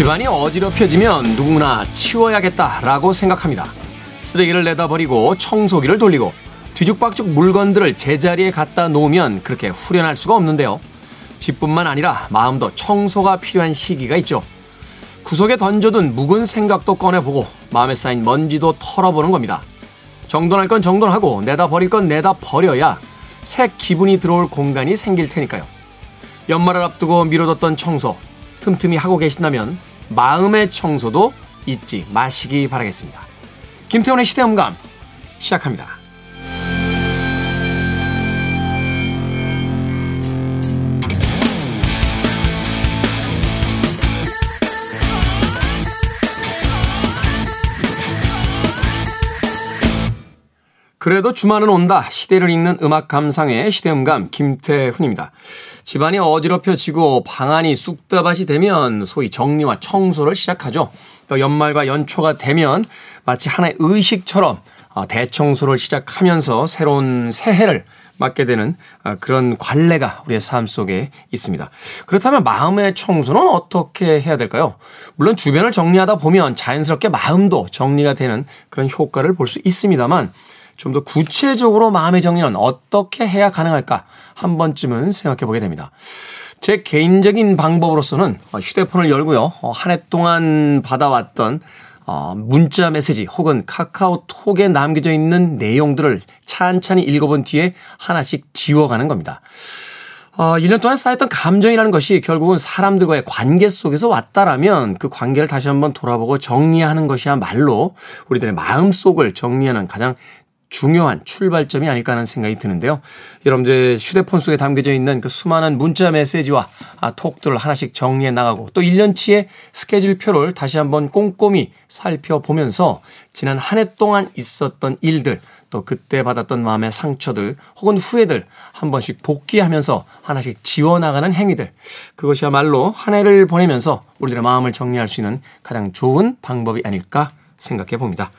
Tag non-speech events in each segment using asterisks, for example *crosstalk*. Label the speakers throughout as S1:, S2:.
S1: 집안이 어지럽혀지면 누구나 치워야겠다라고 생각합니다. 쓰레기를 내다 버리고 청소기를 돌리고 뒤죽박죽 물건들을 제자리에 갖다 놓으면 그렇게 후련할 수가 없는데요. 집뿐만 아니라 마음도 청소가 필요한 시기가 있죠. 구석에 던져둔 묵은 생각도 꺼내보고 마음에 쌓인 먼지도 털어보는 겁니다. 정돈할 건 정돈하고 내다 버릴 건 내다 버려야 새 기분이 들어올 공간이 생길 테니까요. 연말을 앞두고 미뤄뒀던 청소 틈틈이 하고 계신다면 마음의 청소도 잊지 마시기 바라겠습니다. 김태훈의 시대음감 시작합니다. 그래도 주말은 온다. 시대를 읽는 음악 감상의 시대음감 김태훈입니다. 집안이 어지럽혀지고 방안이 쑥다밭이 되면 소위 정리와 청소를 시작하죠. 또 연말과 연초가 되면 마치 하나의 의식처럼 어, 대청소를 시작하면서 새로운 새해를 맞게 되는 어, 그런 관례가 우리의 삶 속에 있습니다. 그렇다면 마음의 청소는 어떻게 해야 될까요? 물론 주변을 정리하다 보면 자연스럽게 마음도 정리가 되는 그런 효과를 볼 수 있습니다만 좀 더 구체적으로 마음의 정리는 어떻게 해야 가능할까 한 번쯤은 생각해 보게 됩니다. 제 개인적인 방법으로서는 휴대폰을 열고요. 어, 한해 동안 받아왔던 어, 문자 메시지 혹은 카카오톡에 남겨져 있는 내용들을 찬찬히 읽어본 뒤에 하나씩 지워가는 겁니다. 어, 1년 동안 쌓였던 감정이라는 것이 결국은 사람들과의 관계 속에서 왔다라면 그 관계를 다시 한번 돌아보고 정리하는 것이야말로 우리들의 마음 속을 정리하는 가장 중요한 출발점이 아닐까 하는 생각이 드는데요. 여러분들 휴대폰 속에 담겨져 있는 그 수많은 문자 메시지와 아, 톡들을 하나씩 정리해 나가고 또 1년치의 스케줄표를 다시 한번 꼼꼼히 살펴보면서 지난 한 해 동안 있었던 일들 또 그때 받았던 마음의 상처들 혹은 후회들 한 번씩 복귀하면서 하나씩 지워나가는 행위들 그것이야말로 한 해를 보내면서 우리들의 마음을 정리할 수 있는 가장 좋은 방법이 아닐까 생각해 봅니다.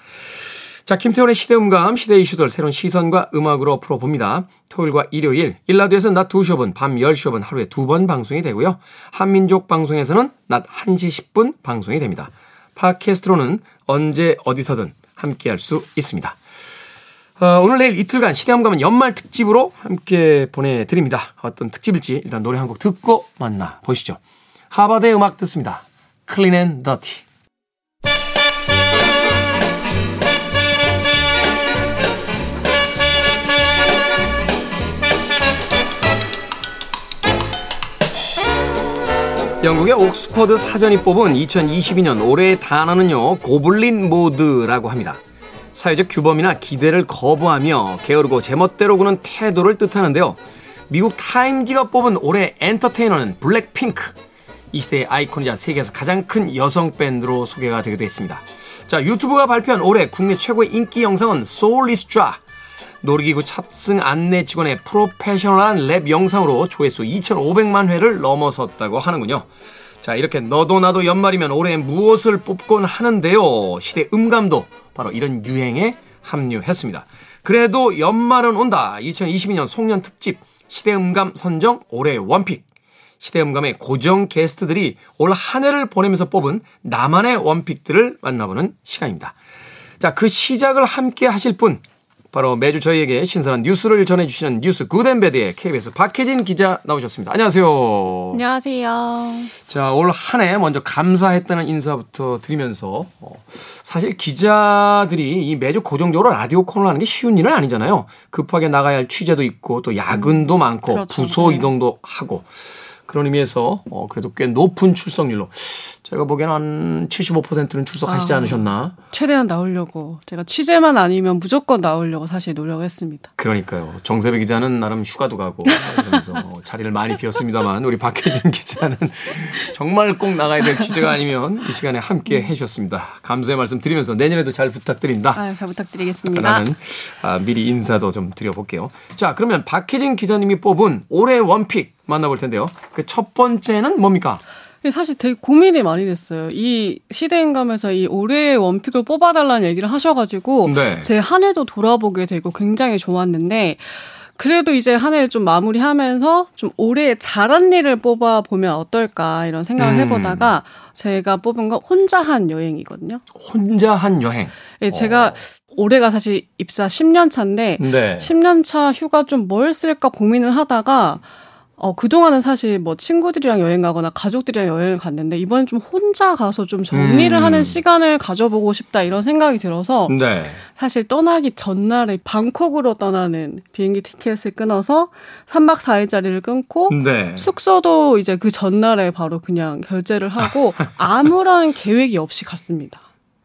S1: 자, 김태원의 시대음감, 시대 이슈들 새로운 시선과 음악으로 풀어봅니다. 토요일과 일요일, 일라디오에서는 낮 2시 5분, 밤 10시 5분 하루에 두 번 방송이 되고요. 한민족 방송에서는 낮 1시 10분 방송이 됩니다. 팟캐스트로는 언제 어디서든 함께할 수 있습니다. 어, 오늘 내일 이틀간 시대음감은 연말 특집으로 함께 보내드립니다. 어떤 특집일지 일단 노래 한 곡 듣고 만나 보시죠. 하버드의 음악 듣습니다. Clean and Dirty. 영국의 옥스퍼드 사전이 뽑은 2022년 올해의 단어는요, 고블린 모드라고 합니다. 사회적 규범이나 기대를 거부하며 게으르고 제멋대로 구는 태도를 뜻하는데요. 미국 타임지가 뽑은 올해 엔터테이너는 블랙핑크. 이 시대의 아이콘이자 세계에서 가장 큰 여성 밴드로 소개가 되기도 했습니다. 자, 유튜브가 발표한 올해 국내 최고의 인기 영상은 소울리스좌라. 놀이기구 탑승 안내 직원의 프로페셔널한 랩 영상으로 조회수 2,500만 회를 넘어섰다고 하는군요. 자, 이렇게 너도 나도 연말이면 올해 무엇을 뽑곤 하는데요. 시대 음감도 바로 이런 유행에 합류했습니다. 그래도 연말은 온다. 2022년 송년 특집 시대 음감 선정 올해 one pick. 시대 음감의 고정 게스트들이 올 한 해를 보내면서 뽑은 나만의 one pick들을 만나보는 시간입니다. 자, 그 시작을 함께 하실 분 바로 매주 저희에게 신선한 뉴스를 전해주시는 뉴스 good and bad의 KBS 박혜진 기자 나오셨습니다. 안녕하세요.
S2: 안녕하세요.
S1: 자, 올 한 해 먼저 감사했다는 인사부터 드리면서 어, 사실 기자들이 이 매주 고정적으로 라디오 코너를 하는 게 쉬운 일은 아니잖아요. 급하게 나가야 할 취재도 있고 또 야근도 음, 많고 그렇죠. 부서 네. 이동도 하고 그런 의미에서 어, 그래도 꽤 높은 출석률로 제가 보기에는 한 75%는 출석하시지 아, 않으셨나?
S2: 최대한 나오려고 제가 취재만 아니면 무조건 나오려고 사실 노력했습니다.
S1: 그러니까요. 정세배 기자는 나름 휴가도 가고 그러면서 자리를 많이 비웠습니다만 우리 박혜진 기자는 정말 꼭 나가야 될 취재가 아니면 이 시간에 함께 해주셨습니다. 감사의 말씀 드리면서 내년에도 잘 부탁드립니다.
S2: 아, 잘 부탁드리겠습니다.
S1: 나는 아, 미리 인사도 좀 드려볼게요. 자, 그러면 박혜진 기자님이 뽑은 올해 원픽 만나볼 텐데요. 그 첫 번째는 뭡니까?
S2: 사실 되게 고민이 많이 됐어요. 이 시대인감에서 이 올해의 원픽을 뽑아달라는 얘기를 하셔가지고 네. 제한 해도 돌아보게 되고 굉장히 좋았는데 그래도 이제 한 해를 좀 마무리하면서 좀 올해 잘한 일을 뽑아 보면 어떨까 이런 생각을
S1: 음.
S2: 해보다가 제가 뽑은 건 혼자 한 여행이거든요.
S1: 혼자 한 여행.
S2: 예, 제가 올해가 사실 입사 10년 차인데
S1: 네.
S2: 10년 차 휴가 좀 뭘 쓸까 고민을 하다가 어, 그동안은 사실 뭐 친구들이랑 여행 가거나 가족들이랑 여행을 갔는데 이번엔 좀 혼자 가서 좀 정리를
S1: 음.
S2: 하는 시간을 가져보고 싶다 이런 생각이 들어서
S1: 네.
S2: 사실 떠나기 전날에 방콕으로 떠나는 비행기 티켓을 끊어서 3박 4일짜리를 끊고
S1: 네.
S2: 숙소도 이제 그 전날에 바로 그냥 결제를 하고 *laughs* 아무런 계획이 없이 갔습니다.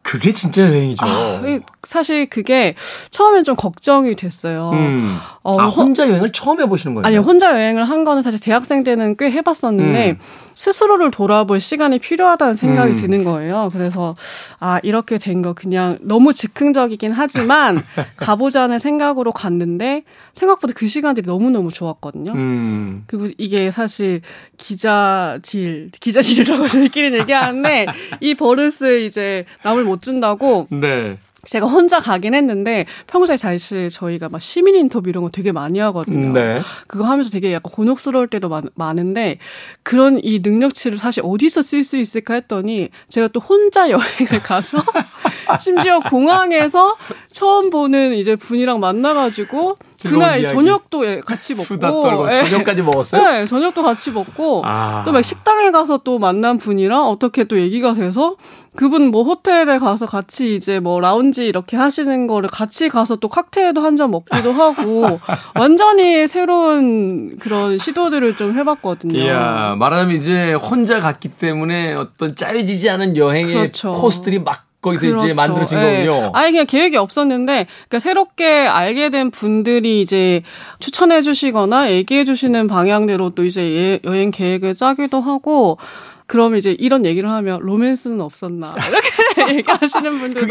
S1: 그게 진짜 여행이죠.
S2: 아, 사실 그게 처음엔 좀 걱정이 됐어요.
S1: 음.
S2: 어,
S1: 아,
S2: 호-
S1: 혼자 여행을 처음 해보시는 거예요?
S2: 아니요, 혼자 여행을 한 거는 사실 대학생 때는 꽤 해봤었는데,
S1: 음.
S2: 스스로를 돌아볼 시간이 필요하다는 생각이
S1: 음.
S2: 드는 거예요. 그래서, 아, 이렇게 된 거 그냥 너무 즉흥적이긴 하지만, *laughs* 가보자는 생각으로 갔는데, 생각보다 그 시간들이 너무너무 좋았거든요.
S1: 음.
S2: 그리고 이게 사실 기자질, 기자질이라고 저희끼리 얘기하는데, *laughs* 이 버릇을 이제 남을 못 준다고
S1: 네.
S2: 제가 혼자 가긴 했는데 평소에 사실 저희가 막 시민 인터뷰 이런 거 되게 많이 하거든요.
S1: 네.
S2: 그거 하면서 되게 약간 곤혹스러울 때도 많, 많은데 그런 이 능력치를 사실 어디서 쓸 수 있을까 했더니 제가 또 혼자 여행을 가서 *laughs* 심지어 공항에서 처음 보는 이제 분이랑 만나가지고 그날
S1: 이야기.
S2: 저녁도 예, 같이 먹고
S1: 수다 떨고
S2: 예.
S1: 저녁까지 먹었어요?
S2: 네, 저녁도 같이 먹고
S1: 아.
S2: 또막 식당에 가서 또 만난 분이랑 어떻게 또 얘기가 돼서 그분 뭐 호텔에 가서 같이 이제 뭐 라운지 이렇게 하시는 거를 같이 가서 또 칵테일도 한 잔 먹기도 하고 *laughs* 완전히 새로운 그런 시도들을 좀 해봤거든요.
S1: 이야, 말하자면 이제 혼자 갔기 때문에 어떤 짜여지지 않은 여행의
S2: 그렇죠.
S1: 코스들이 막 거기서 이제
S2: 그렇죠.
S1: 만들어진
S2: 예.
S1: 거군요.
S2: 아예 그냥 계획이 없었는데, 그러니까 새롭게 알게 된 분들이 이제 추천해 주시거나 얘기해 주시는 방향대로 또 이제 예- 여행 계획을 짜기도 하고, 그럼 이제 이런 얘기를 하면 로맨스는 없었나 *laughs* 이렇게 얘기하시는 분들도.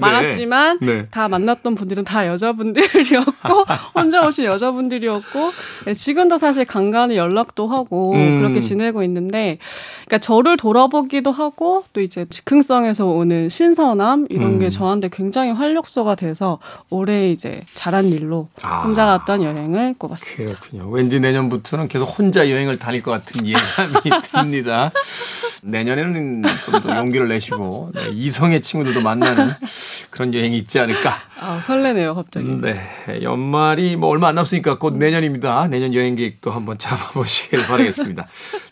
S2: 많았지만
S1: 네.
S2: 다 만났던 분들은 다 여자분들이었고 *laughs* 혼자 오신 여자분들이었고 네, 지금도 사실 간간히 연락도 하고
S1: 음.
S2: 그렇게 지내고 있는데 그러니까 저를 돌아보기도 하고 또 이제 즉흥성에서 오는 신선함 이런 게
S1: 음.
S2: 저한테 굉장히 활력소가 돼서 올해 이제 잘한 일로
S1: 아.
S2: 혼자 갔던 여행을 꼽았습니다.
S1: 그렇군요. 왠지 내년부터는 계속 혼자 여행을 다닐 것 같은 예감이 *laughs* 듭니다. 내년에는 좀 더 용기를 내시고 네, 이성의 친구들도 만나는 그런 여행이 있지 않을까.
S2: 아 설레네요 갑자기.
S1: 네, 연말이 뭐 얼마 안 남았으니까 곧 내년입니다. 내년 여행 계획도 한번 잡아보시길 *laughs* 바라겠습니다.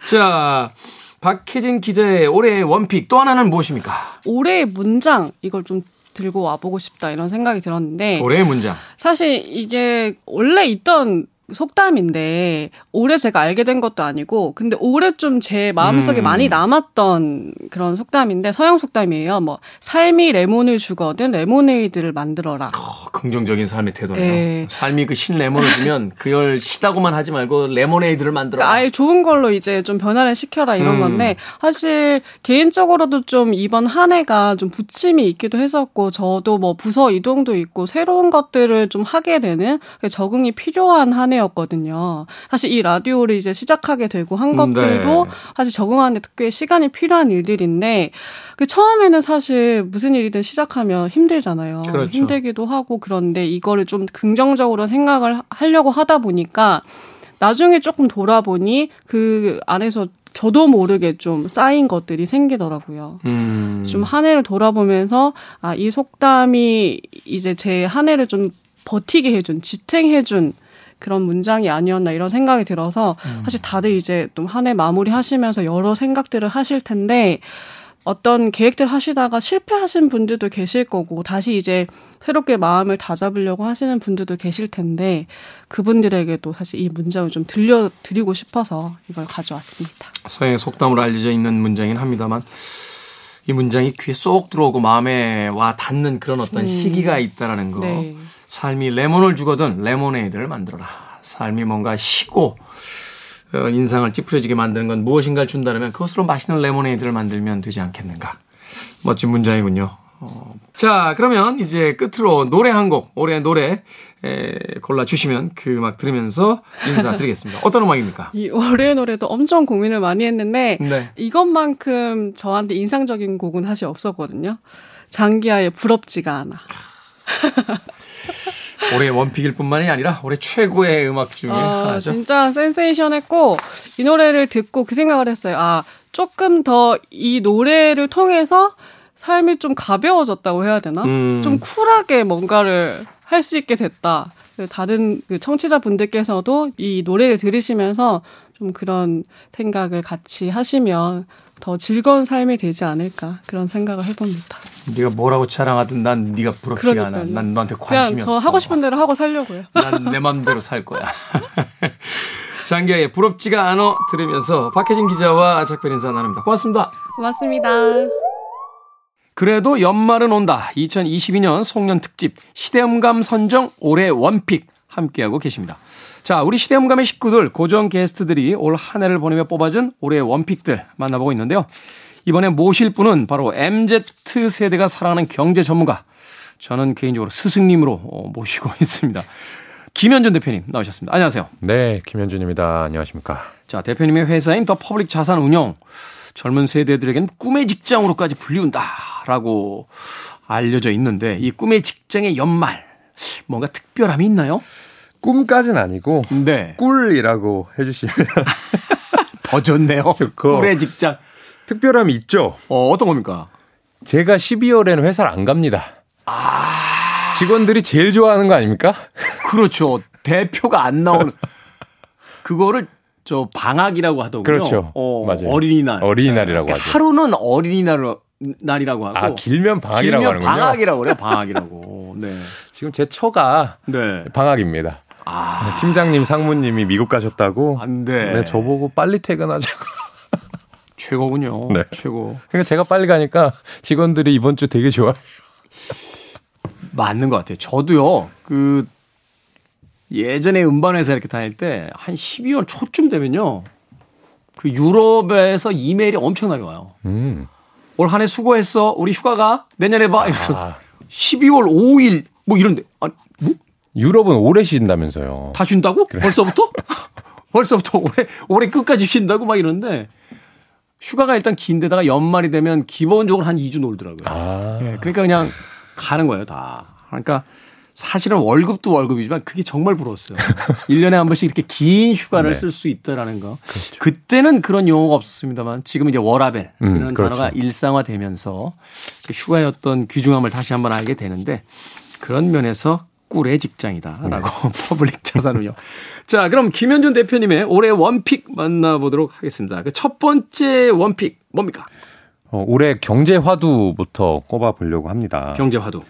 S1: 자, 박혜진 기자의 올해의 원픽 또 하나는 무엇입니까?
S2: 올해의 문장 이걸 좀 들고 와보고 싶다 이런 생각이 들었는데
S1: 올해의 문장.
S2: 사실 이게 원래 있던 속담인데 올해 제가 알게 된 것도 아니고 근데 올해 좀 제 마음속에
S1: 음.
S2: 많이 남았던 그런 속담인데 서양 속담이에요. 뭐 삶이 레몬을 주거든 레모네이드를 만들어라.
S1: 어, 긍정적인 삶의 태도네요.
S2: 예.
S1: 삶이 그 신 레몬을 주면 그걸 시다고만 하지 말고 레모네이드를 만들어.
S2: 아예 좋은 걸로 이제 좀 변화를 시켜라 이런
S1: 음.
S2: 건데 사실 개인적으로도 좀 이번 한 해가 좀 부침이 있기도 했었고 저도 뭐 부서 이동도 있고 새로운 것들을 좀 하게 되는 적응이 필요한 한 해였 거든요. 사실 이 라디오를 이제 시작하게 되고 한
S1: 음,
S2: 것들도
S1: 네.
S2: 사실 적응하는데 꽤 시간이 필요한 일들인데 그 처음에는 사실 무슨 일이든 시작하면 힘들잖아요.
S1: 그렇죠.
S2: 힘들기도 하고 그런데 이거를 좀 긍정적으로 생각을 하려고 하다 보니까 나중에 조금 돌아보니 그 안에서 저도 모르게 좀 쌓인 것들이 생기더라고요.
S1: 음.
S2: 좀한 해를 돌아보면서 아, 이 속담이 이제 제 한 해를 좀 버티게 해준, 지탱해준 그런 문장이 아니었나 이런 생각이 들어서 사실 다들 이제 좀 한 해 마무리 하시면서 여러 생각들을 하실 텐데 어떤 계획들 하시다가 실패하신 분들도 계실 거고 다시 이제 새롭게 마음을 다잡으려고 하시는 분들도 계실 텐데 그분들에게도 사실 이 문장을 좀 들려드리고 싶어서 이걸 가져왔습니다.
S1: 서양의 속담으로 알려져 있는 문장이긴 합니다만 이 문장이 귀에 쏙 들어오고 마음에 와 닿는 그런 어떤 시기가 있다라는 거.
S2: 네.
S1: 삶이 레몬을 주거든 레모네이드를 만들어라. 삶이 뭔가 시고 어, 인상을 찌푸려지게 만드는 건 무엇인가를 준다면 그것으로 맛있는 레모네이드를 만들면 되지 않겠는가. 멋진 문장이군요. 어, 자, 그러면 이제 끝으로 노래 한 곡, 올해 노래 에, 골라주시면 그 음악 들으면서 인사드리겠습니다. *laughs* 어떤 음악입니까?
S2: 이 올해 노래도 엄청 고민을 많이 했는데
S1: 네.
S2: 이것만큼 저한테 인상적인 곡은 사실 없었거든요. 장기하의 부럽지가 않아.
S1: 올해 원픽일 뿐만이 아니라 올해 최고의 음악 중에 아, 하나죠.
S2: 진짜 센세이션했고 이 노래를 듣고 그 생각을 했어요. 아 조금 더 이 노래를 통해서 삶이 좀 가벼워졌다고 해야 되나? 음. 좀 쿨하게 뭔가를 할 수 있게 됐다. 다른 그 청취자분들께서도 이 노래를 들으시면서 좀 그런 생각을 같이 하시면 더 즐거운 삶이 되지 않을까 그런 생각을 해봅니다.
S1: 네가 뭐라고 자랑하든 난 네가 부럽지가 그러니까요. 않아. 난 너한테 관심이
S2: 그냥 저 없어. 하고 싶은 대로 하고 살려고요.
S1: 난 내 맘대로 살 거야. *laughs* 장기의 부럽지가 않아 들으면서 박혜진 기자와 작별 인사 나눕니다. 고맙습니다.
S2: 고맙습니다.
S1: 그래도 연말은 온다. 2022년 송년 특집 시대음감 선정 올해 원픽 함께하고 계십니다. 자, 우리 시대음감의 식구들, 고정 게스트들이 올 한 해를 보내며 뽑아준 올해의 one pick들 만나보고 있는데요. 이번에 모실 분은 바로 MZ세대가 사랑하는 경제 전문가. 저는 개인적으로 스승님으로 어, 모시고 *laughs* 있습니다. 김현준 대표님 나오셨습니다. 안녕하세요.
S3: 네, 김현준입니다. 안녕하십니까.
S1: 자, 대표님의 회사인 더 퍼블릭 자산 운용. 젊은 세대들에겐 꿈의 직장으로까지 불리운다라고 알려져 있는데 이 꿈의 직장의 연말 뭔가 특별함이 있나요?
S3: 꿈까진 아니고 네. 꿀이라고 해주시면 *laughs*
S1: 더 좋네요. 꿀의 직장.
S3: 특별함이 있죠.
S1: 어, 어떤 겁니까?
S3: 제가 12월에는 회사를 안 갑니다. 아. 직원들이 제일 좋아하는 거 아닙니까?
S1: 그렇죠. 대표가 안 나오는. 그거를 저 방학이라고 하더군요.
S3: 그렇죠. 어, 맞아요.
S1: 어린이날.
S3: 어린이날이라고 그러니까 하죠.
S1: 하루는 어린이날 날이라고 하고.
S3: 아, 길면 방학이라고 길면.
S1: 방학이라고 그래요. 방학이라고. 네.
S3: 지금 제 처가 네. 방학입니다. 아. 팀장님, 상무님이 미국 가셨다고.
S1: 안 돼.
S3: 네, 저보고 빨리 퇴근하자고.
S1: 최고군요. 네. 최고.
S3: 그러니까 제가 빨리 가니까 직원들이 이번 주 되게 좋아해요.
S1: 맞는 것 같아요. 저도요, 그, 예전에 음반회사 이렇게 다닐 때 한 12월 초쯤 되면요. 그 유럽에서 이메일이 엄청나게 와요. 음. 올 한 해 수고했어. 우리 휴가 가 내년에 봐. 이래서 아. 12월 5일 뭐 이런데. 아니, 뭐?
S3: 유럽은 오래 쉰다면서요.
S1: 다 쉰다고? 그래. 벌써부터? *laughs* 벌써부터 올해, 올해 끝까지 쉰다고 막 이러는데 휴가가 일단 긴데다가 연말이 되면 기본적으로 한 2주 놀더라고요. 아. 네, 그러니까 그냥 가는 거예요, 다. 그러니까 사실은 월급도 월급이지만 그게 정말 부러웠어요. *laughs* 1년에 한 번씩 이렇게 긴 휴가를 네. 쓸수 있다라는 거. 그렇죠. 그때는 그런 용어가 없었습니다만 지금 이제 워라벨 음, 이런 그렇죠. 단어가 일상화되면서 그 휴가였던 귀중함을 다시 한번 알게 되는데 그런 면에서 꿈의 직장이다라고 더 *laughs* 퍼블릭 자산운용. 자, 그럼 김현준 대표님의 올해 one pick 만나보도록 하겠습니다. 그 첫 번째 one pick 뭡니까?
S3: 어, 올해 경제 화두부터 꼽아 보려고 합니다.
S1: 경제 화두.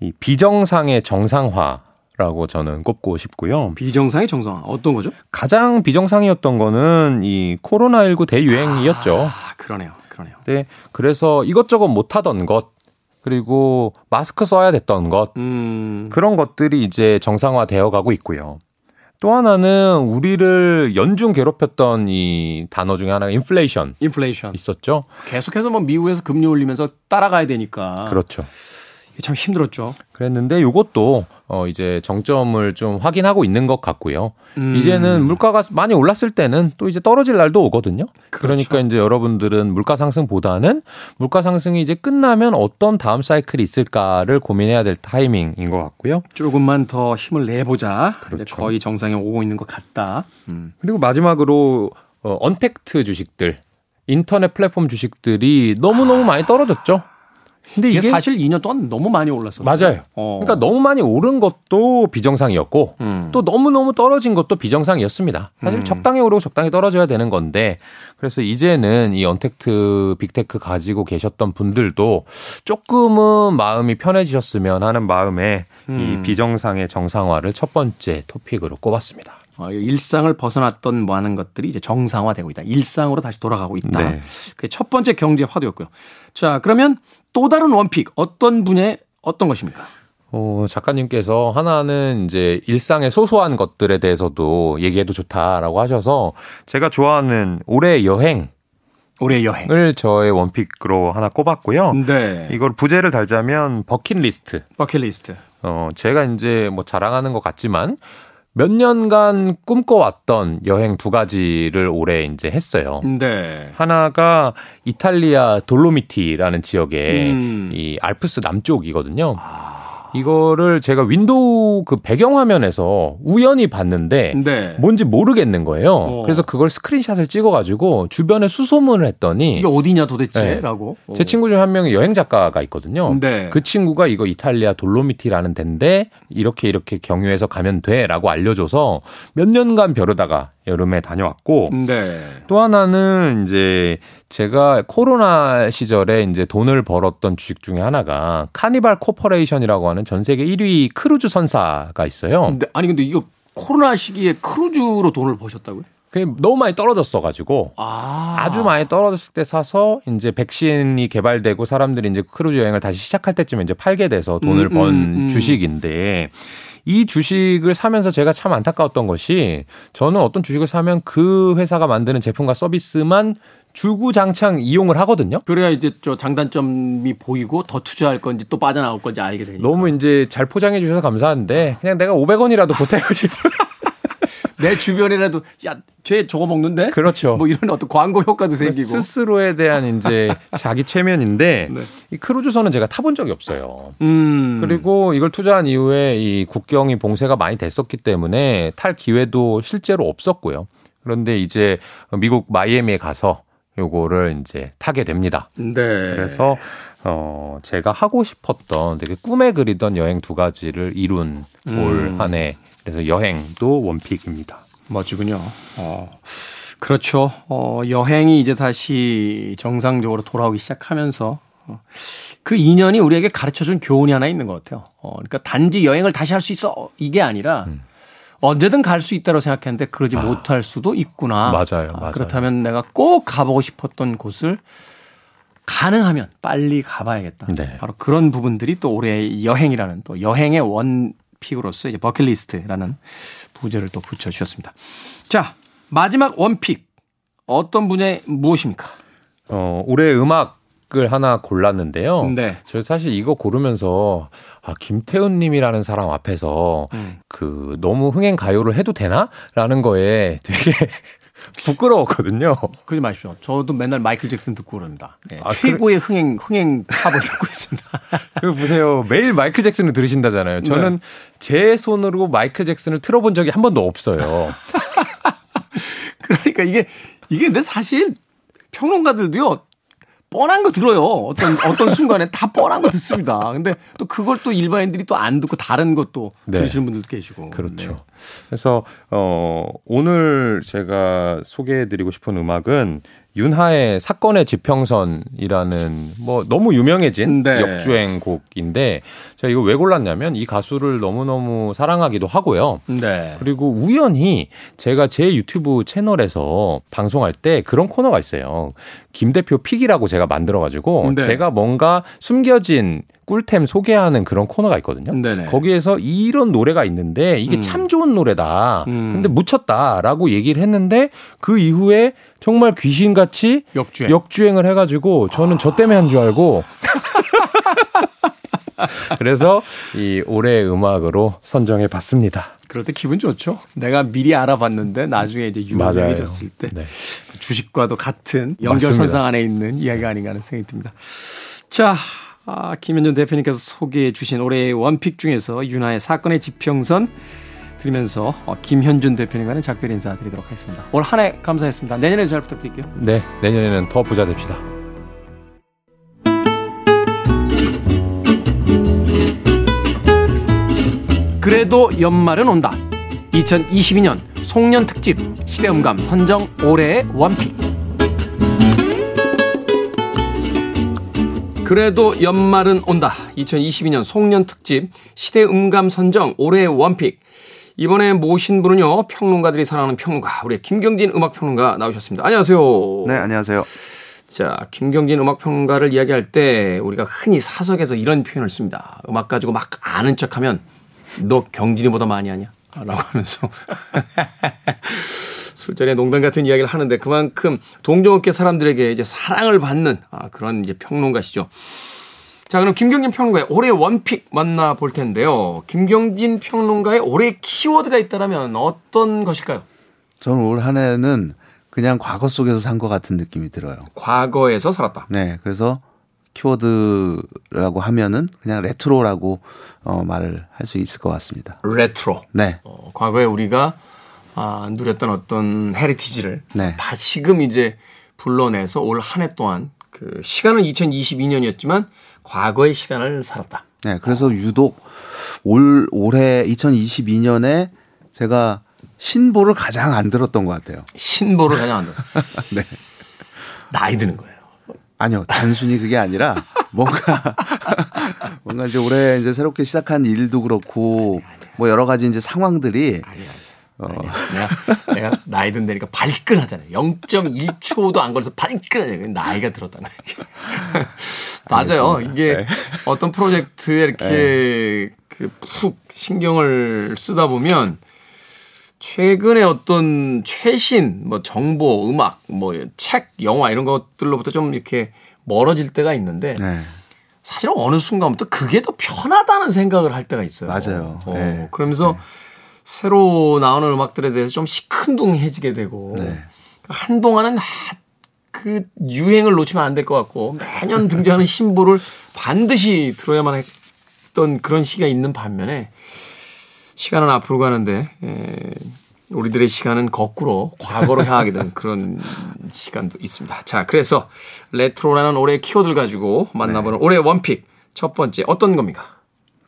S3: 이 비정상의 정상화 라고 저는 꼽고 싶고요.
S1: 비정상의 정상화 어떤 거죠?
S3: 가장 비정상이었던 거는 이 코로나19 대유행이었죠.
S1: 아, 그러네요. 그러네요.
S3: 네. 그래서 이것저것 못 하던 것 그리고 마스크 써야 됐던 것 음. 그런 것들이 이제 정상화 되어 가고 있고요. 또 하나는 우리를 연중 괴롭혔던 이 단어 중에 하나가 인플레이션.
S1: 인플레이션.
S3: 있었죠.
S1: 계속해서 뭐 미국에서 금리 올리면서 따라가야 되니까.
S3: 그렇죠.
S1: 참 힘들었죠.
S3: 그랬는데 요것도 어 이제 정점을 좀 확인하고 있는 것 같고요. 음. 이제는 물가가 많이 올랐을 때는 또 이제 떨어질 날도 오거든요. 그렇죠. 그러니까 이제 여러분들은 물가 상승보다는 물가 상승이 이제 끝나면 어떤 다음 사이클이 있을까를 고민해야 될 타이밍인 것 같고요.
S1: 조금만 더 힘을 내보자. 그렇죠. 거의 정상에 오고 있는 것 같다. 음.
S3: 그리고 마지막으로 어, 언택트 주식들 인터넷 플랫폼 주식들이 너무너무 아. 많이 떨어졌죠.
S1: 근데 이게, 사실 2년 동안 너무 많이 올랐었어요.
S3: 맞아요. 어. 그러니까 너무 많이 오른 것도 비정상이었고 음. 또 너무 너무 떨어진 것도 비정상이었습니다. 사실 음. 적당히 오르고 적당히 떨어져야 되는 건데 그래서 이제는 이 언택트 빅테크 가지고 계셨던 분들도 조금은 마음이 편해지셨으면 하는 마음에 음. 이 비정상의 정상화를 첫 번째 토픽으로 꼽았습니다.
S1: 어, 일상을 벗어났던 많은 것들이 이제 정상화되고 있다. 일상으로 다시 돌아가고 있다. 네. 그게 첫 번째 경제 화두였고요. 자, 그러면 또 다른 원픽 어떤 분의 어떤 것입니까?
S3: 어, 작가님께서 하나는 이제 일상의 소소한 것들에 대해서도 얘기해도 좋다라고 하셔서 제가 좋아하는 올해 여행
S1: 올해 여행을
S3: 저의 one pick으로 하나 꼽았고요. 네. 이걸 부제를 달자면 버킷리스트.
S1: 버킷리스트.
S3: 어, 제가 이제 뭐 자랑하는 것 같지만 몇 년간 꿈꿔왔던 여행 두 가지를 올해 이제 했어요. 네. 하나가 이탈리아 돌로미티라는 지역의 음. 이 알프스 남쪽이거든요. 아. 이거를 제가 윈도우 그 배경화면에서 우연히 봤는데
S1: 네.
S3: 뭔지 모르겠는 거예요.
S1: 어.
S3: 그래서 그걸 screenshot을 찍어가지고 주변에 수소문을 했더니
S1: 이게 어디냐 도대체?
S3: 네.
S1: 라고.
S3: 제 친구 중 한 명이 여행 작가가 있거든요.
S1: 네.
S3: 그 친구가 이거 이탈리아 돌로미티라는 데인데 이렇게 이렇게 경유해서 가면 돼라고 알려줘서 몇 년간 벼르다가 여름에 다녀왔고
S1: 네.
S3: 또 하나는 이제 제가 코로나 시절에 이제 돈을 벌었던 주식 중에 하나가 카니발 코퍼레이션이라고 하는 전 세계 1위 크루즈 선사가 있어요.
S1: 근데 아니 근데 이거 코로나 시기에 크루즈로 돈을 버셨다고요?
S3: 그게 너무 많이 떨어졌어 가지고
S1: 아.
S3: 아주 많이 떨어졌을 때 사서 이제 백신이 개발되고 사람들이 이제 크루즈 여행을 다시 시작할 때쯤에 이제 팔게 돼서 돈을
S1: 음,
S3: 번
S1: 음, 음.
S3: 주식인데 이 주식을 사면서 제가 참 안타까웠던 것이 저는 어떤 주식을 사면 그 회사가 만드는 제품과 서비스만 주구장창 이용을 하거든요.
S1: 그래야 이제 저 장단점이 보이고 더 투자할 건지 또 빠져나올 건지 알게 되니까.
S3: 너무 이제 잘 포장해 주셔서 감사한데 그냥 내가 500원이라도 보태고 싶어요. *laughs*
S1: 내 주변이라도 야 쟤 저거 먹는데
S3: 그렇죠.
S1: 뭐 이런 어떤 광고 효과도 생기고
S3: 스스로에 대한 이제 *laughs* 자기 체면인데
S1: 네.
S3: 이 크루즈선은 제가 타본 적이 없어요.
S1: 음
S3: 그리고 이걸 투자한 이후에 이 국경이 봉쇄가 많이 됐었기 때문에 탈 기회도 실제로 없었고요. 그런데 이제 미국 마이애미에 가서 요거를 이제 타게 됩니다.
S1: 네
S3: 그래서 어 제가 하고 싶었던 되게 꿈에 그리던 여행 두 가지를 이룬
S1: 음.
S3: 올한 해. 그래서 여행도 원픽입니다.
S1: 멋지군요. 어 그렇죠. 어 여행이 이제 다시 정상적으로 돌아오기 시작하면서 어, 그 인연이 우리에게 가르쳐준 교훈이 하나 있는 것 같아요. 어 그러니까 단지 여행을 다시 할 수 있어 이게 아니라
S3: 음.
S1: 언제든 갈 수 있다고 생각했는데 그러지 못할 수도 있구나.
S3: 맞아요,
S1: 아,
S3: 맞아요.
S1: 그렇다면 내가 꼭 가보고 싶었던 곳을 가능하면 빨리 가봐야겠다.
S3: 네.
S1: 바로 그런 부분들이 또 올해의 여행이라는 또 여행의 원픽으로서 이제 버킷리스트라는 부제를 또 붙여주셨습니다. 자, 마지막 원픽. 어떤 분야의 무엇입니까?
S3: 어 올해 음악 을 하나 골랐는데요.
S1: 네.
S3: 저 사실 이거 고르면서 아 김태훈 님이라는 사람 앞에서
S1: 음.
S3: 그 너무 흥행 가요를 해도 되나 라는 거에 되게 *laughs* 부끄러웠거든요.
S1: 그러지 마십시오. 저도 맨날 마이클 잭슨 듣고 그럽니다. 네,
S3: 아,
S1: 최고의 흥행, 흥행 팝을 듣고 있습니다. *laughs*
S3: 그 보세요. 매일 마이클 잭슨을 들으신다잖아요. 저는
S1: 네.
S3: 제 손으로 마이클 잭슨을 틀어본 적이 한 번도 없어요. *laughs*
S1: 그러니까 이게, 이게 근데 사실 평론가들도요, 뻔한 거 들어요. 어떤, 어떤 순간에 다 뻔한 거 듣습니다. 근데 또 그걸 또 일반인들이 또 안 듣고 다른 것도
S3: 네.
S1: 들으시는 분들도 계시고.
S3: 그렇죠.
S1: 네.
S3: 그래서 어 오늘 제가 소개해 드리고 싶은 음악은 윤하의 사건의 지평선이라는 뭐 너무 유명해진
S1: 네.
S3: 역주행 곡인데 제가 이거 왜 골랐냐면 이 가수를 너무너무 사랑하기도 하고요.
S1: 네.
S3: 그리고 우연히 제가 제 유튜브 채널에서 방송할 때 그런 코너가 있어요. 김 대표 픽이라고 제가 만들어가지고
S1: 네.
S3: 제가 뭔가 숨겨진 꿀템 소개하는 그런 코너가 있거든요.
S1: 네네.
S3: 거기에서 이런 노래가 있는데 이게
S1: 음.
S3: 참 좋은 노래다.
S1: 음.
S3: 근데 묻혔다라고 얘기를 했는데 그 이후에 정말 귀신같이
S1: 역주행.
S3: 역주행을 해가지고 저는 저 때문에 한 줄 알고 *laughs* 그래서 이 올해의 음악으로 선정해 봤습니다.
S1: 그럴 때 기분 좋죠. 내가 미리 알아봤는데 나중에 이제 유명해졌을 때
S3: 네.
S1: 주식과도 같은 연결선상 안에 있는 이야기가 아닌가 하는 생각이 듭니다. 자, 아, 김현준 대표님께서 소개해 주신 올해의 원픽 중에서 윤하의 사건의 지평선 들으면서 어, 김현준 대표님과는 작별 인사 드리도록 하겠습니다. 올 한 해 감사했습니다. 내년에도 잘 부탁드릴게요.
S3: 네, 내년에는 더 부자 됩시다.
S1: 그래도 연말은 온다. 2022년 송년 특집 시대음감 선정 올해의 원픽. 그래도 연말은 온다. 2022년 송년 특집 시대 음감 선정 올해의 원픽. 이번에 모신 분은요 평론가들이 사랑하는 평론가 우리 김경진 음악 평론가 나오셨습니다. 안녕하세요.
S4: 네, 안녕하세요.
S1: 자, 김경진 음악 평론가를 이야기할 때 우리가 흔히 사석에서 이런 표현을 씁니다. 음악 가지고 막 아는 척 하면 너 경진이보다 많이 하냐? 라고 하면서 *laughs* 술자리에 농담 같은 이야기를 하는데 그만큼 동종업계 사람들에게 이제 사랑을 받는 아, 그런 이제 평론가시죠. 자, 그럼 김경진 평론가의 올해 원픽 만나볼 텐데요. 김경진 평론가의 올해 키워드가 있다면 어떤 것일까요?
S4: 저는 올 한 해는 그냥 과거 속에서 산 것 같은 느낌이 들어요.
S1: 과거에서 살았다.
S4: 네, 그래서 키워드라고 하면은 그냥 레트로라고 어, 말을 할 수 있을 것 같습니다.
S1: 레트로.
S4: 네.
S1: 어, 과거에 우리가 아, 누렸던 어떤 heritage를
S4: 네.
S1: 다시금 이제 불러내서 올 한 해 동안 그 시간은 2022년이었지만 과거의 시간을 살았다.
S4: 네, 그래서 유독 올 올해 2022년에 제가 신보를 가장 안 들었던 것 같아요.
S1: 신보를 가장 안 들어. *laughs*
S4: 네.
S1: 나이 드는 거예요.
S4: 아니요, 단순히 그게 아니라 뭔가 *laughs* 뭔가 이제 올해 이제 새롭게 시작한 일도 그렇고 뭐 여러 가지 이제 상황들이
S1: 아니야. 아니 야. 내가, 내가 나이 든다니까 발끈하잖아요. 0.1초도 안 걸려서 발끈하잖아요. 나이가 들었다는 거예요. *laughs* 맞아요. 이게 어떤 프로젝트에 이렇게 그푹 신경을 쓰다 보면 최근에 어떤 최신 뭐 정보, 음악, 뭐 책, 영화 이런 것들로부터 좀 이렇게 멀어질 때가 있는데
S4: 네.
S1: 사실은 어느 순간부터 그게 더 편하다는 생각을 할 때가 있어요.
S4: 맞아요.
S1: 어,
S4: 네.
S1: 그러면서 새로 나오는 음악들에 대해서 좀 시큰둥해지게 되고
S4: 네.
S1: 한동안은 아, 그 유행을 놓치면 안 될 것 같고 매년 등장하는 신보를 반드시 들어야만 했던 그런 시기가 있는 반면에 시간은 앞으로 가는데 에, 우리들의 시간은 거꾸로 과거로 향하게 되는 그런 시간도 있습니다. 자, 그래서 레트로라는 올해의 키워드를 가지고 만나보는 올해의 one pick 첫 번째 어떤 겁니까?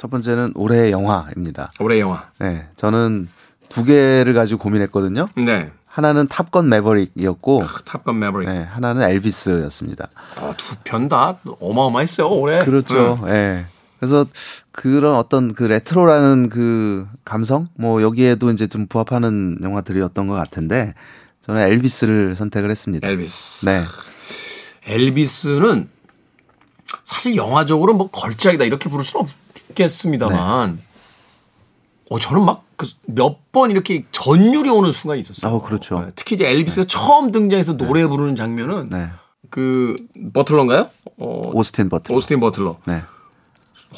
S4: 첫 번째는 올해의 영화입니다.
S1: 올해의 영화.
S4: 네, 저는 두 개를 가지고 고민했거든요.
S1: 네.
S4: 하나는 탑건 매버릭이었고,
S1: 탑건 매버릭.
S4: 네, 하나는 엘비스였습니다.
S1: 아, 두 편 다 어마어마했어요, 올해.
S4: 그렇죠. 예. 네. 그래서 그런 어떤 그 레트로라는 그 감성, 뭐 여기에도 이제 좀 부합하는 영화들이었던 것 같은데, 저는 엘비스를 선택을 했습니다.
S1: 엘비스.
S4: 네.
S1: 엘비스는 사실 영화적으로 뭐 걸작이다 이렇게 부를 수는 없 겠습니다만,
S4: 네.
S1: 어 저는 막 몇번 이렇게 전율이 오는 순간이 있었어요.
S4: 어, 그렇죠.
S1: 네, 특히 이제 엘비스가 처음 등장해서 노래 부르는 장면은
S4: 네.
S1: 그 버틀러인가요? 어,
S4: 오스틴 버틀.
S1: 오스틴 버틀러.
S4: 네.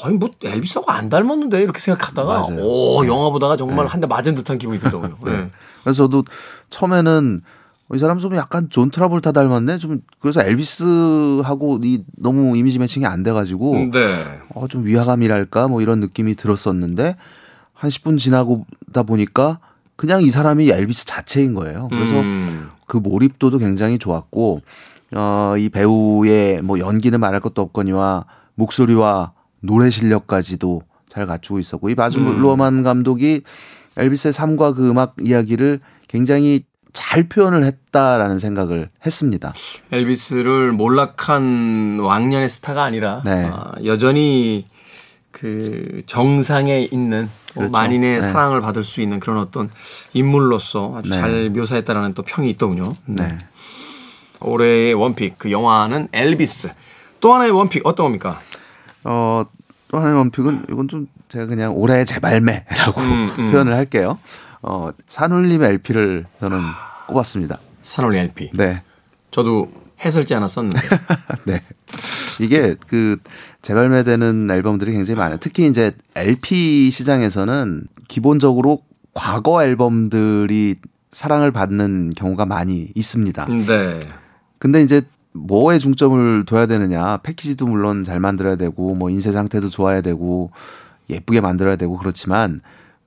S1: 아니 뭐 엘비스하고 안 닮았는데 이렇게 생각하다가
S4: 맞아요. 네.
S1: 오 영화 보다가 정말 한 대 맞은 듯한 기분이 들더라고요. 네.
S4: 그래서 저도 처음에는 이 사람 좀 약간 존 트라볼타 닮았네. 좀 그래서 엘비스하고 이 너무 이미지 매칭이 안 돼가지고
S1: 네.
S4: 어, 좀 위화감이랄까 뭐 이런 느낌이 들었었는데 한 10분 지나고다 보니까 그냥 이 사람이 엘비스 자체인 거예요. 그래서
S1: 음.
S4: 그 몰입도도 굉장히 좋았고 어, 이 배우의 뭐 연기는 말할 것도 없거니와 목소리와 노래 실력까지도 잘 갖추고 있었고 이 바즈
S1: 음.
S4: 루어만 감독이 엘비스의 삶과 그 음악 이야기를 굉장히 잘 표현을 했다라는 생각을 했습니다.
S1: 엘비스를 몰락한 왕년의 스타가 아니라
S4: 네.
S1: 아, 여전히 그 정상에 있는 뭐
S4: 그렇죠.
S1: 만인의
S4: 네.
S1: 사랑을 받을 수 있는 그런 어떤 인물로서 아주
S4: 네.
S1: 잘 묘사했다라는 또 평이 있더군요.
S4: 네.
S1: 올해의 원픽 그 영화는 엘비스. 또 하나의 원픽 어떤 겁니까?
S4: 어, 또 하나의 원픽은 이건 좀 제가 그냥 올해의 재발매라고
S1: 음, 음. *laughs*
S4: 표현을 할게요. 어, 산울림의 LP를 저는 꼽았습니다.
S1: 산올리 LP.
S4: 네.
S1: 저도 해설지 하나 썼는데. *laughs*
S4: 네. 이게 그 재발매되는 앨범들이 굉장히 많아요. 특히 이제 LP 시장에서는 기본적으로 과거 앨범들이 사랑을 받는 경우가 많이 있습니다.
S1: 네.
S4: 근데 이제 뭐에 중점을 둬야 되느냐. 패키지도 물론 잘 만들어야 되고 뭐 인쇄 상태도 좋아야 되고 예쁘게 만들어야 되고 그렇지만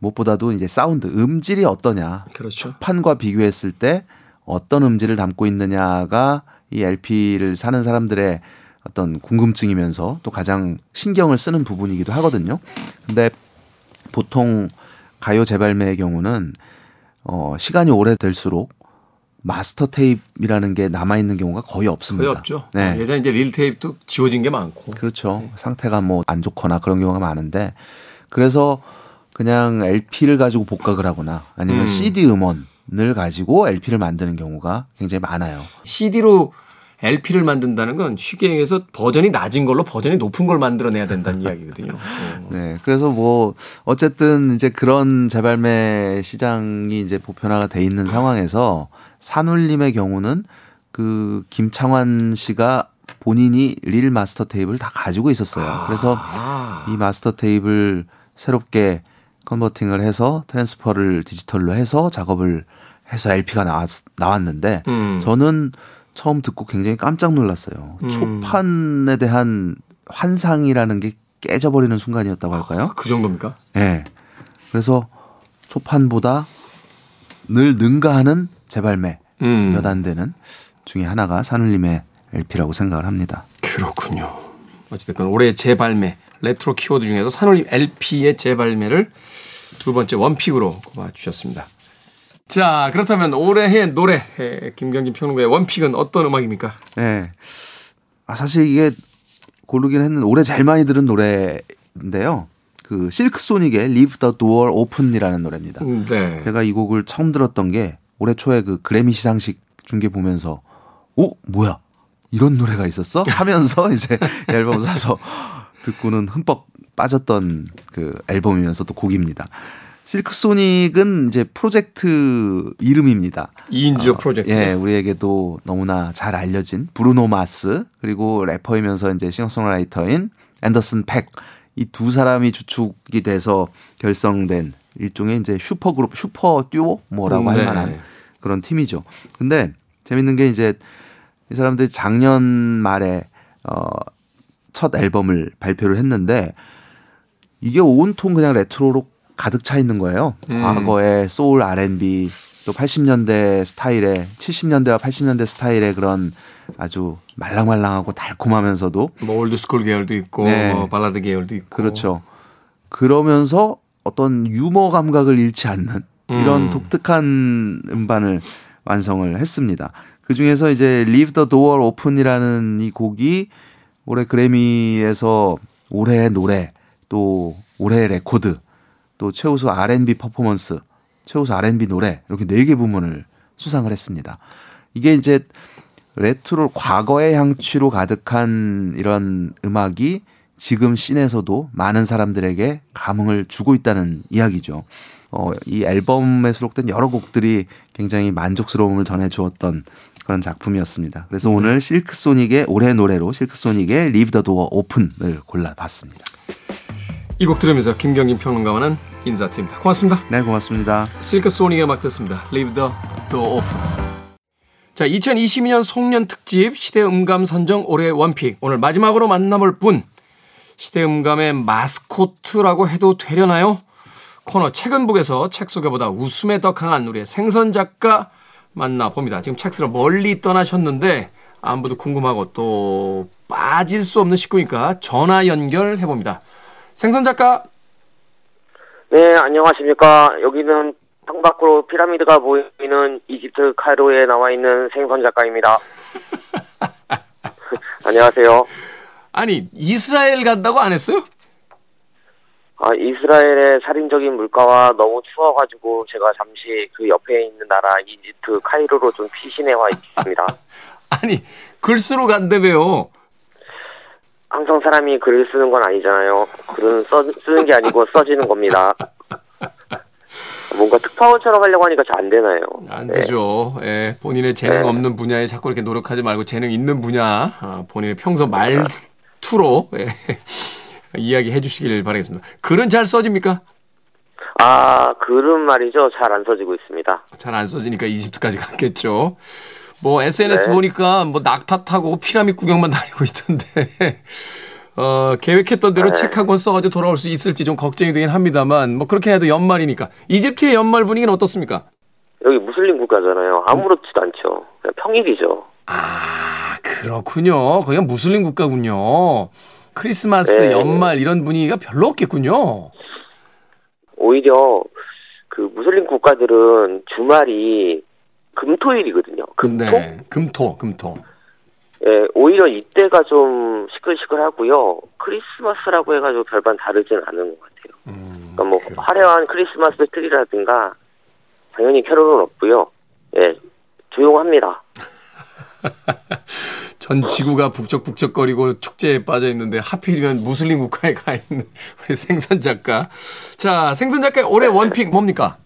S4: 무엇보다도 이제 사운드, 음질이 어떠냐.
S1: 그렇죠.
S4: 판과 비교했을 때 어떤 음질을 담고 있느냐가 이 LP를 사는 사람들의 어떤 궁금증이면서 또 가장 신경을 쓰는 부분이기도 하거든요. 근데 보통 가요 재발매의 경우는 어 시간이 오래될수록 마스터 테이프라는 게 남아 있는 경우가 거의 없습니다.
S1: 거의 없죠.
S4: 네.
S1: 예전에 이제 릴 테이프도 지워진 게 많고.
S4: 그렇죠. 상태가 뭐 안 좋거나 그런 경우가 많은데 그래서 그냥 LP를 가지고 복각을 하거나 아니면
S1: 음.
S4: CD 음원을 가지고 LP를 만드는 경우가 굉장히 많아요.
S1: CD로 LP를 만든다는 건 쉽게 얘기해서 버전이 낮은 걸로 버전이 높은 걸 만들어내야 된다는 *laughs* 이야기거든요. 어.
S4: 네. 그래서 뭐 어쨌든 이제 그런 재발매 시장이 이제 보편화가 돼 있는 상황에서 산울림의 경우는 그 김창완 씨가 본인이 릴 마스터 테이프를 다 가지고 있었어요. 그래서
S1: 아.
S4: 이 마스터 테이프를 새롭게 converting을 해서 transfer를 디지털로 해서 작업을 해서 LP가 나왔, 나왔는데
S1: 음.
S4: 저는 처음 듣고 굉장히 깜짝 놀랐어요.
S1: 음.
S4: 초판에 대한 환상이라는 게 깨져버리는 순간이었다고 할까요?
S1: 그 정도입니까?
S4: 예. 네. 그래서 초판보다 늘 능가하는 재발매
S1: 음.
S4: 몇안 되는 중에 하나가 산울림의 LP라고 생각을 합니다.
S1: 그렇군요. 어찌됐건 올해 재발매 레트로 키워드 중에서 산울림 LP의 재발매를 두 번째 one pick으로 꼽아 주셨습니다. 자 그렇다면 올해의 노래 김경진 평론가의 one pick은 어떤 음악입니까?
S4: 네. 아 사실 이게 고르긴 했는데 올해 제일 많이 들은 노래인데요. 그 실크 소닉의 Leave the Door Open이라는 노래입니다.
S1: 네.
S4: 제가 이 곡을 처음 들었던 게 올해 초에 그 그래미 시상식 중계 보면서 오 뭐야 이런 노래가 있었어 하면서 *laughs* 이제 앨범 사서 듣고는 흠뻑 빠졌던 그 앨범이면서 또 곡입니다. 실크 소닉은 이제 프로젝트 이름입니다.
S1: 2인조
S4: 어,
S1: 프로젝트.
S4: 예, 우리에게도 너무나 잘 알려진 브루노 마스 그리고 래퍼이면서 이제 싱어송라이터인 앤더슨 팩 이 두 사람이 주축이 돼서 결성된 일종의 이제 슈퍼 그룹, 슈퍼 듀오 뭐라고 할
S1: 네.
S4: 만한 그런 팀이죠. 근데 재밌는 게 이제 이 사람들이 작년 말에 어 첫 앨범을 발표를 했는데 이게 온통 그냥 레트로로 가득 차 있는 거예요.
S1: 음.
S4: 과거의 소울 R&B 또 80년대 스타일의 70년대와 80년대 스타일의 그런 아주 말랑말랑하고 달콤하면서도
S1: 뭐 old school 계열도 있고
S4: 네.
S1: 뭐 발라드 계열도 있고
S4: 그렇죠. 그러면서 어떤 유머 감각을 잃지 않는 이런
S1: 음.
S4: 독특한 음반을 완성을 했습니다. 그 중에서 이제 Leave the Door Open이라는 이 곡이 올해 그래미에서 올해의 노래 또 올해의 레코드 또 최우수 R&B 퍼포먼스 최우수 R&B 노래 이렇게 네 개 부문을 수상을 했습니다. 이게 이제 레트로 과거의 향취로 가득한 이런 음악이 지금 scene에서도 많은 사람들에게 감흥을 주고 있다는 이야기죠. 어, 이 앨범에 수록된 여러 곡들이 굉장히 만족스러움을 전해 주었던 그런 작품이었습니다. 그래서 오늘 실크소닉의 올해 노래로 실크소닉의 Leave the Door Open을 골라봤습니다.
S1: 이 곡 들으면서 김경진 평론가와는 인사드립니다. 고맙습니다.
S4: 네, 고맙습니다.
S1: 실크 소닉의 음악 듣습니다. Leave the door open. 자, 2022년 송년 특집 시대 음감 선정 올해 원픽. 오늘 마지막으로 만나볼 분. 시대 음감의 마스코트라고 해도 되려나요? 코너 책은 북에서 책 소개보다 웃음에 더 강한 우리의 생선 작가 만나봅니다. 지금 책쓰러 멀리 떠나셨는데 안부도 궁금하고 또 빠질 수 없는 식구니까 전화 연결해 봅니다. 생선 작가
S5: 네, 안녕하십니까. 여기는 땅 밖으로 피라미드가 보이는 이집트 카이로에 나와 있는 생선 작가입니다. *laughs* 안녕하세요.
S1: 아니 이스라엘 간다고 안 했어요?
S5: 아, 이스라엘의 살인적인 물가와 너무 추워가지고 제가 잠시 그 옆에 있는 나라 이집트 카이로로 좀 피신해 와 있습니다. *laughs*
S1: 아니 글쓰러 간다며요.
S5: 항상 사람이 글을 쓰는 건 아니잖아요. 글은 써, 쓰는 게 아니고 써지는 겁니다. 뭔가 특파원처럼 하려고 하니까 잘 안 되나요?
S1: 안
S5: 네.
S1: 되죠. 예, 본인의 재능
S5: 네.
S1: 없는 분야에 자꾸 이렇게 노력하지 말고 재능 있는 분야, 아, 본인의 평소 말투로 예, 이야기해 주시길 바라겠습니다. 글은 잘 써집니까?
S5: 아, 글은 말이죠. 잘 안 써지고 있습니다.
S1: 잘 안 써지니까 이집트까지 갔겠죠. 뭐 SNS
S5: 네.
S1: 보니까 뭐 낙타 타고 피라미드 구경만 *laughs* 다니고 있던데 어, 계획했던 대로
S5: 네.
S1: 책 한 권 써가지고 돌아올 수 있을지 좀 걱정이 되긴 합니다만 뭐 그렇게 해도 연말이니까 이집트의 연말 분위기는 어떻습니까?
S5: 여기 무슬림 국가잖아요. 아무렇지도 않죠. 그냥 평일이죠.
S1: 아 그렇군요. 거기가 무슬림 국가군요. 크리스마스,
S5: 네.
S1: 연말 이런 분위기가 별로 없겠군요.
S5: 오히려 그 무슬림 국가들은 주말이 금토일이거든요. 금토?
S1: 네, 금토, 금토.
S5: 예, 오히려 이때가 좀 시끌시끌하고요. 크리스마스라고 해가지고 별반 다르진 않은 것 같아요.
S1: 음,
S5: 그러니까 뭐
S1: 그래.
S5: 화려한 크리스마스 트리라든가 당연히 캐롤은 없고요. 예, 조용합니다. *laughs*
S1: 전 지구가 북적북적거리고 축제에 빠져 있는데 하필이면 무슬림 국가에 가 있는 *laughs* 우리 생선 작가. 자, 생선 작가의 올해 원픽 뭡니까?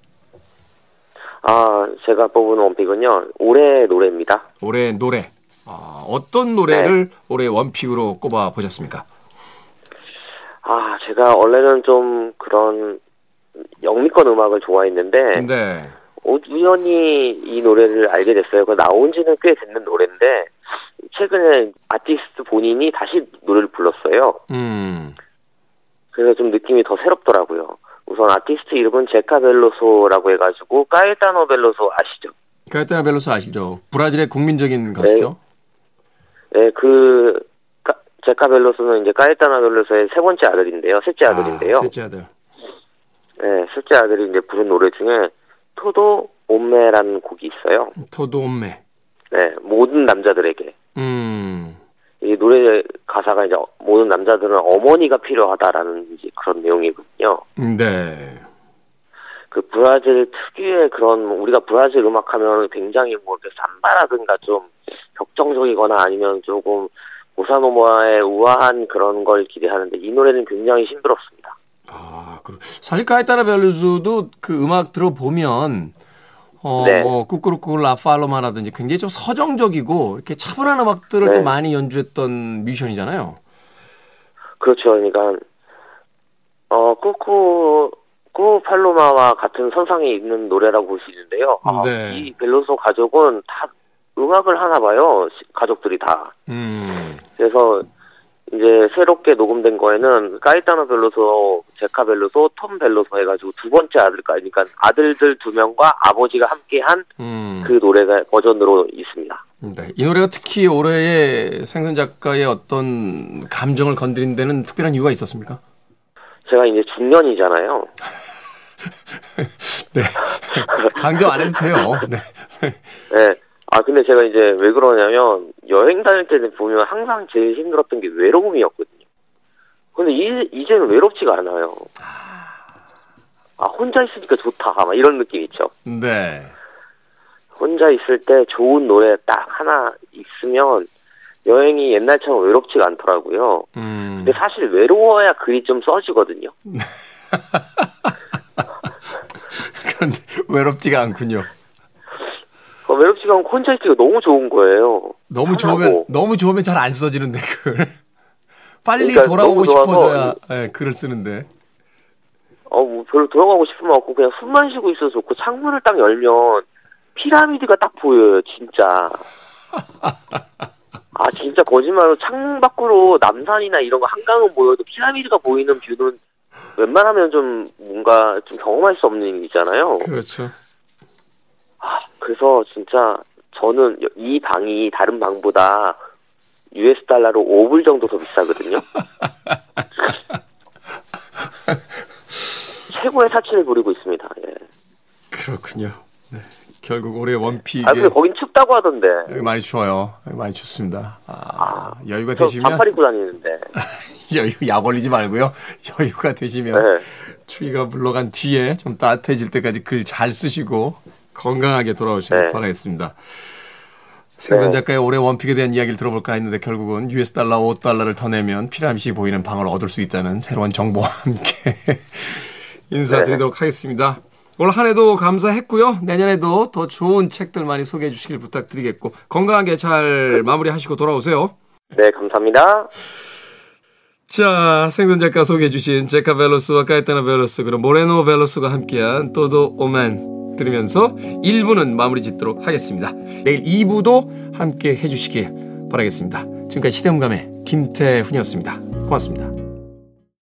S5: 아, 제가 뽑은 원픽은요. 올해 노래입니다.
S1: 올해 노래. 아, 어떤 노래를
S5: 네.
S1: 올해 원픽으로 꼽아 보셨습니까?
S5: 아, 제가 원래는 좀 그런 영미권 음악을 좋아했는데
S1: 네.
S5: 어, 우연히 이 노래를 알게 됐어요. 그 나온 지는 꽤 됐는 노래인데 최근에 아티스트 본인이 다시 노래를 불렀어요.
S1: 음.
S5: 그래서 좀 느낌이 더 새롭더라고요. 우선 아티스트 이름은 제카 벨로소라고 해가지고 까에타노 벨로소 아시죠?
S1: 가에타나 벨로스 아시죠? 브라질의 국민적인 가수죠.
S5: 네, 그 까- 제카 벨로소는 이제 까에타노 벨로소의 세 번째 아들인데요, 셋째 아들인데요.
S1: 아, 셋째 아들.
S5: 네, 셋째 아들이 이제 부른 노래 중에 토도 옴메라는 곡이 있어요.
S1: 토도옴메.
S5: 네, 모든 남자들에게.
S1: 음.
S5: 이 노래 가사가 이제 모든 남자들은 어머니가 필요하다라는 이제 그런 내용이거든요.
S1: 네.
S5: 그 브라질 특유의 그런 우리가 브라질 음악 하면 굉장히 뭐 이렇게 삼바라든가 좀 격정적이거나 아니면 조금 보사노마의 우아한 그런 걸 기대하는데 이 노래는 굉장히 힘들었습니다.
S1: 아, 그 사실 가에타나 벨로스도 그 음악 들어보면 어,
S5: 네.
S1: 뭐 꾸꾸루꾸 라팔로마라든지 굉장히 좀 서정적이고 이렇게 차분한 음악들을
S5: 네.
S1: 또 많이 연주했던 뮤지션이잖아요.
S5: 그렇죠. 그러니까 어 꾸꾸 꾸 팔로마와 같은 선상에 있는 노래라고 볼 수 있는데요. 아,
S1: 네.
S5: 이 벨로소 가족은 다 음악을 하나 봐요. 시- 가족들이 다.
S1: 음.
S5: 그래서 이제 새롭게 녹음된 거에는 까이타노 벨로소, 제카 벨로소, 톰 벨로소 해가지고 두 번째 아들까지, 그러니까 아들들 두 명과 아버지가 함께한
S1: 음.
S5: 그 노래가 버전으로 있습니다.
S1: 네. 이 노래가 특히 올해의 생선 작가의 어떤 감정을 건드린 데는 특별한 이유가 있었습니까?
S5: 제가 이제 중년이잖아요. *laughs*
S1: 네. 강조 안 해도 돼요. 네.
S5: 네. 아 근데 제가 이제 왜 그러냐면 여행 다닐 때는 보면 항상 제일 힘들었던 게 외로움이었거든요. 근데 이, 이제는 외롭지가 않아요. 아 혼자 있으니까 좋다 막 이런 느낌 있죠.
S1: 네.
S5: 혼자 있을 때 좋은 노래 딱 하나 있으면 여행이 옛날처럼 외롭지가 않더라고요.
S1: 음.
S5: 근데 사실 외로워야 글이 좀 써지거든요. *laughs*
S1: 그런데 외롭지가 않군요.
S5: 어, 외롭지가 않고 혼자 있기가 너무 좋은 거예요.
S1: 너무
S5: 편하고.
S1: 좋으면 너무 좋으면 잘 안 써지는데 글. *laughs* 빨리
S5: 그러니까
S1: 돌아오고 싶어져야 예, 글을 쓰는데.
S5: 어, 뭐 별로 돌아가고 싶은 마 없고 그냥 숨만 쉬고 있어서 좋고 창문을 딱 열면 피라미드가 딱 보여요, 진짜. *laughs* 아, 진짜 거짓말로 창문 밖으로 남산이나 이런 거 한강은 보여도 피라미드가 보이는 뷰는 웬만하면 좀 뭔가 좀 경험할 수 없는 일이잖아요.
S1: 그렇죠.
S5: 아, 그래서 진짜 저는 이 방이 다른 방보다 US 달러로 5불 정도 더 비싸거든요. *laughs* 최고의 사치를 부리고 있습니다. 예.
S1: 그렇군요. 네. 결국 올해 원픽에
S5: 아, 근데 거긴 춥다고 하던데.
S1: 여기 많이 추워요. 여기 많이 춥습니다. 아, 여유가
S5: 저
S1: 되시면
S5: 반팔 입고 다니는데. *laughs*
S1: 여유 약 올리지 말고요. *laughs* 여유가 되시면
S5: 네.
S1: 추위가 물러간 뒤에 좀 따뜻해질 때까지 글 잘 쓰시고 건강하게 돌아오시길
S5: 네.
S1: 바라겠습니다. 생선
S5: 네.
S1: 작가의 올해 원픽에 대한 이야기를 들어볼까 했는데 결국은 US 달러 5달러를 더 내면 피라미시 보이는 방을 얻을 수 있다는 새로운 정보와 함께 *laughs* 인사드리도록 하겠습니다. 올 한 해도 감사했고요. 내년에도 더 좋은 책들 많이 소개해 주시길 부탁드리겠고 건강하게 잘 마무리하시고 돌아오세요.
S5: 네, 감사합니다.
S1: 자, 생선 작가 소개해 주신 제카 벨로스와 까에타나 벨로스 그리고 모레노 벨로스가 함께한 또도 오만 들으면서 1부는 마무리 짓도록 하겠습니다. 내일 2부도 함께 해주시길 바라겠습니다. 지금까지 시대음감의 김태훈이었습니다. 고맙습니다.